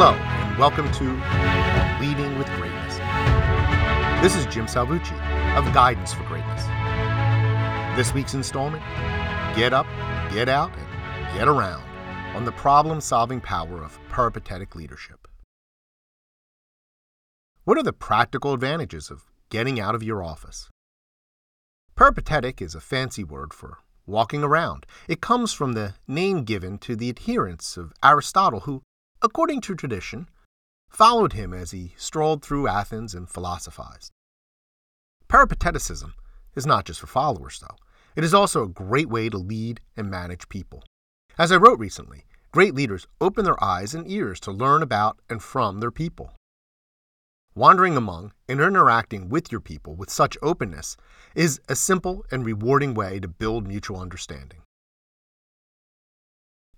Hello, and welcome to Leading with Greatness. This is Jim Salvucci of Guidance for Greatness. This week's installment Get Up, Get Out, and Get Around on the problem solving power of peripatetic leadership. What are the practical advantages of getting out of your office? Peripatetic is a fancy word for walking around. It comes from the name given to the adherents of Aristotle, who, according to tradition, followed him as he strolled through Athens and philosophized. Peripateticism is not just for followers, though. It is also a great way to lead and manage people. As I wrote recently, great leaders open their eyes and ears to learn about and from their people. Wandering among and interacting with your people with such openness is a simple and rewarding way to build mutual understanding.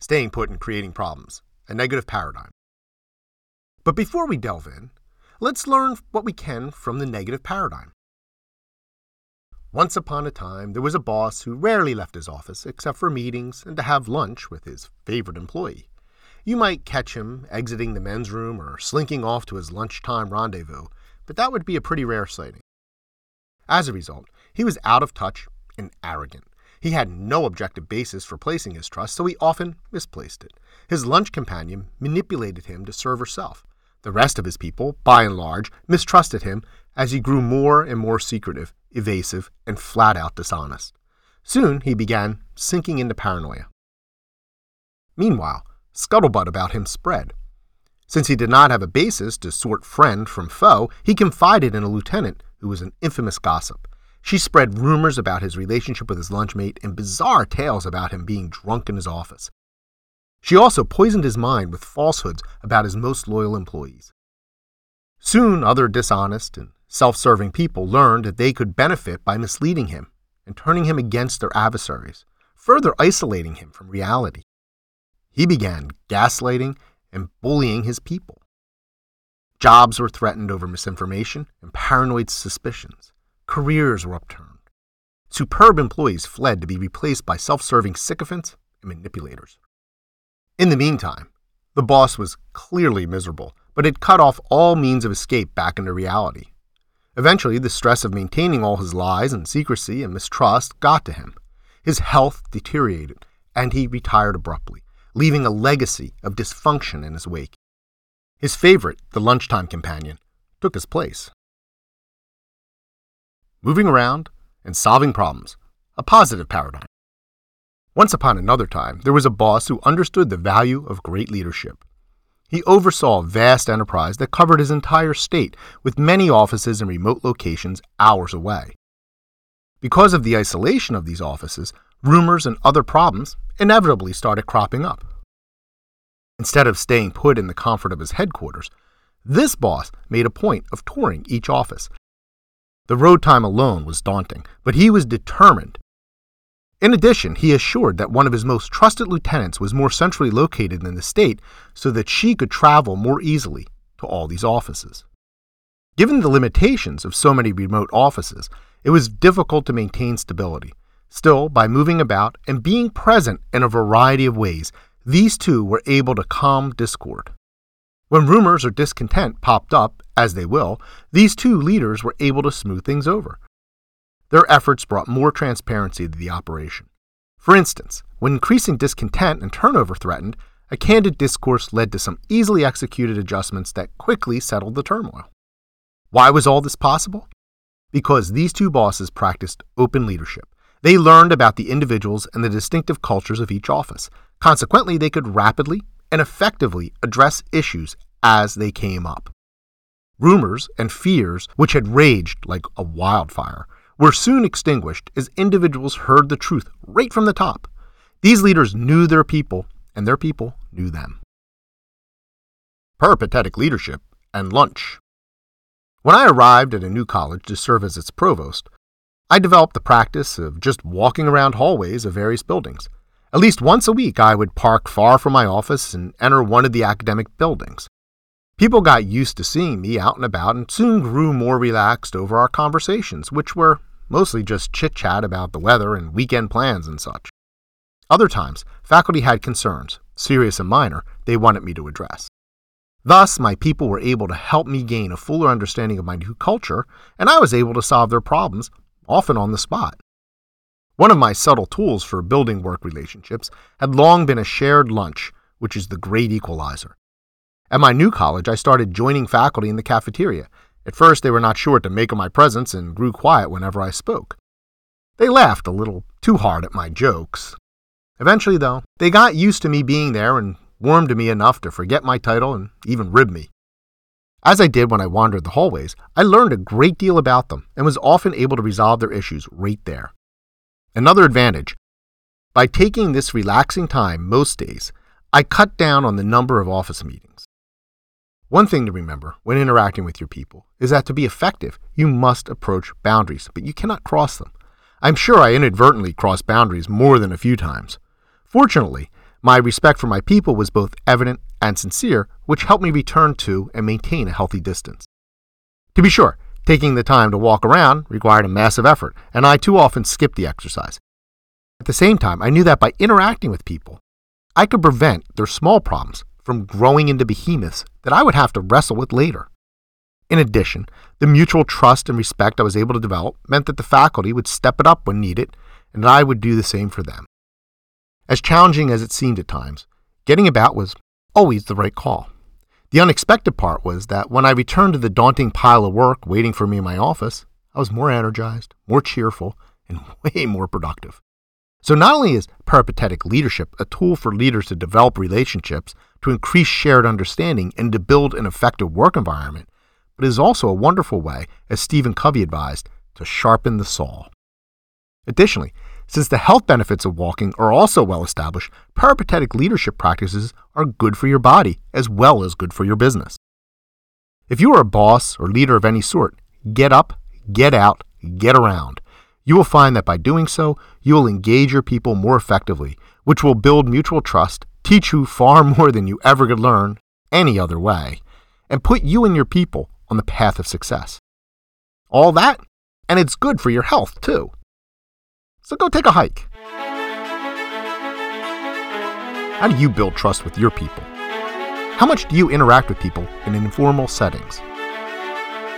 Staying put and creating problems, a negative paradigm. But before we delve in, let's learn what we can from the negative paradigm. Once upon a time, there was a boss who rarely left his office except for meetings and to have lunch with his favorite employee. You might catch him exiting the men's room or slinking off to his lunchtime rendezvous, but that would be a pretty rare sighting. As a result, he was out of touch and arrogant. He had no objective basis for placing his trust, so he often misplaced it. His lunch companion manipulated him to serve herself. The rest of his people, by and large, mistrusted him as he grew more and more secretive, evasive, and flat out dishonest. Soon he began sinking into paranoia. Meanwhile, Scuttlebutt about him spread. Since he did not have a basis to sort friend from foe, he confided in a lieutenant who was an infamous gossip. She spread rumors about his relationship with his lunchmate and bizarre tales about him being drunk in his office. She also poisoned his mind with falsehoods about his most loyal employees. Soon, other dishonest and self serving people learned that they could benefit by misleading him and turning him against their adversaries, further isolating him from reality. He began gaslighting and bullying his people. Jobs were threatened over misinformation and paranoid suspicions. Careers were upturned. Superb employees fled to be replaced by self serving sycophants and manipulators. In the meantime, the boss was clearly miserable, but had cut off all means of escape back into reality. Eventually, the stress of maintaining all his lies and secrecy and mistrust got to him. His health deteriorated, and he retired abruptly, leaving a legacy of dysfunction in his wake. His favorite, the lunchtime companion, took his place. Moving around and solving problems, a positive paradigm. Once upon another time, there was a boss who understood the value of great leadership. He oversaw a vast enterprise that covered his entire state, with many offices in remote locations hours away. Because of the isolation of these offices, rumors and other problems inevitably started cropping up. Instead of staying put in the comfort of his headquarters, this boss made a point of touring each office. The road time alone was daunting, but he was determined. In addition, he assured that one of his most trusted lieutenants was more centrally located in the state so that she could travel more easily to all these offices. Given the limitations of so many remote offices, it was difficult to maintain stability. Still, by moving about and being present in a variety of ways, these two were able to calm discord. When rumors or discontent popped up, as they will, these two leaders were able to smooth things over. Their efforts brought more transparency to the operation. For instance, when increasing discontent and turnover threatened, a candid discourse led to some easily executed adjustments that quickly settled the turmoil. Why was all this possible? Because these two bosses practiced open leadership. They learned about the individuals and the distinctive cultures of each office. Consequently, they could rapidly and effectively address issues as they came up. Rumors and fears, which had raged like a wildfire, were soon extinguished as individuals heard the truth right from the top. These leaders knew their people, and their people knew them. Peripatetic leadership and lunch. When I arrived at a new college to serve as its provost, I developed the practice of just walking around hallways of various buildings. At least once a week, I would park far from my office and enter one of the academic buildings. People got used to seeing me out and about and soon grew more relaxed over our conversations, which were mostly just chit chat about the weather and weekend plans and such. Other times, faculty had concerns, serious and minor, they wanted me to address. Thus, my people were able to help me gain a fuller understanding of my new culture, and I was able to solve their problems, often on the spot. One of my subtle tools for building work relationships had long been a shared lunch, which is the great equalizer. At my new college, I started joining faculty in the cafeteria. At first, they were not sure what to make of my presence and grew quiet whenever I spoke. They laughed a little too hard at my jokes. Eventually, though, they got used to me being there and warmed to me enough to forget my title and even rib me. As I did when I wandered the hallways, I learned a great deal about them and was often able to resolve their issues right there. Another advantage by taking this relaxing time most days, I cut down on the number of office meetings. One thing to remember when interacting with your people is that to be effective, you must approach boundaries, but you cannot cross them. I'm sure I inadvertently crossed boundaries more than a few times. Fortunately, my respect for my people was both evident and sincere, which helped me return to and maintain a healthy distance. To be sure, taking the time to walk around required a massive effort, and I too often skipped the exercise. At the same time, I knew that by interacting with people, I could prevent their small problems from growing into behemoths that I would have to wrestle with later. In addition, the mutual trust and respect I was able to develop meant that the faculty would step it up when needed, and I would do the same for them. As challenging as it seemed at times, getting about was always the right call. The unexpected part was that when I returned to the daunting pile of work waiting for me in my office, I was more energized, more cheerful, and way more productive. So, not only is peripatetic leadership a tool for leaders to develop relationships, to increase shared understanding, and to build an effective work environment, but is also a wonderful way, as Stephen Covey advised, to sharpen the saw. Additionally, since the health benefits of walking are also well established, peripatetic leadership practices are good for your body as well as good for your business. If you are a boss or leader of any sort, get up, get out, get around. You will find that by doing so, you will engage your people more effectively, which will build mutual trust, teach you far more than you ever could learn any other way, and put you and your people on the path of success. All that, and it's good for your health, too. So go take a hike. How do you build trust with your people? How much do you interact with people in informal settings?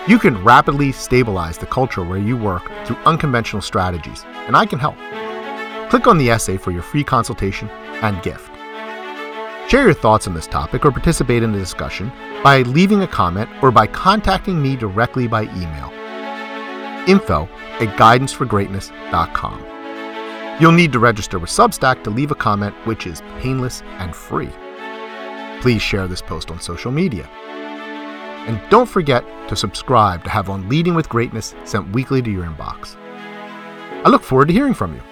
You can rapidly stabilize the culture where you work through unconventional strategies, and I can help. Click on the essay for your free consultation and gift. Share your thoughts on this topic or participate in the discussion by leaving a comment or by contacting me directly by email. Info at guidanceforgreatness.com. You'll need to register with Substack to leave a comment, which is painless and free. Please share this post on social media. And don't forget to subscribe to have On Leading with Greatness sent weekly to your inbox. I look forward to hearing from you.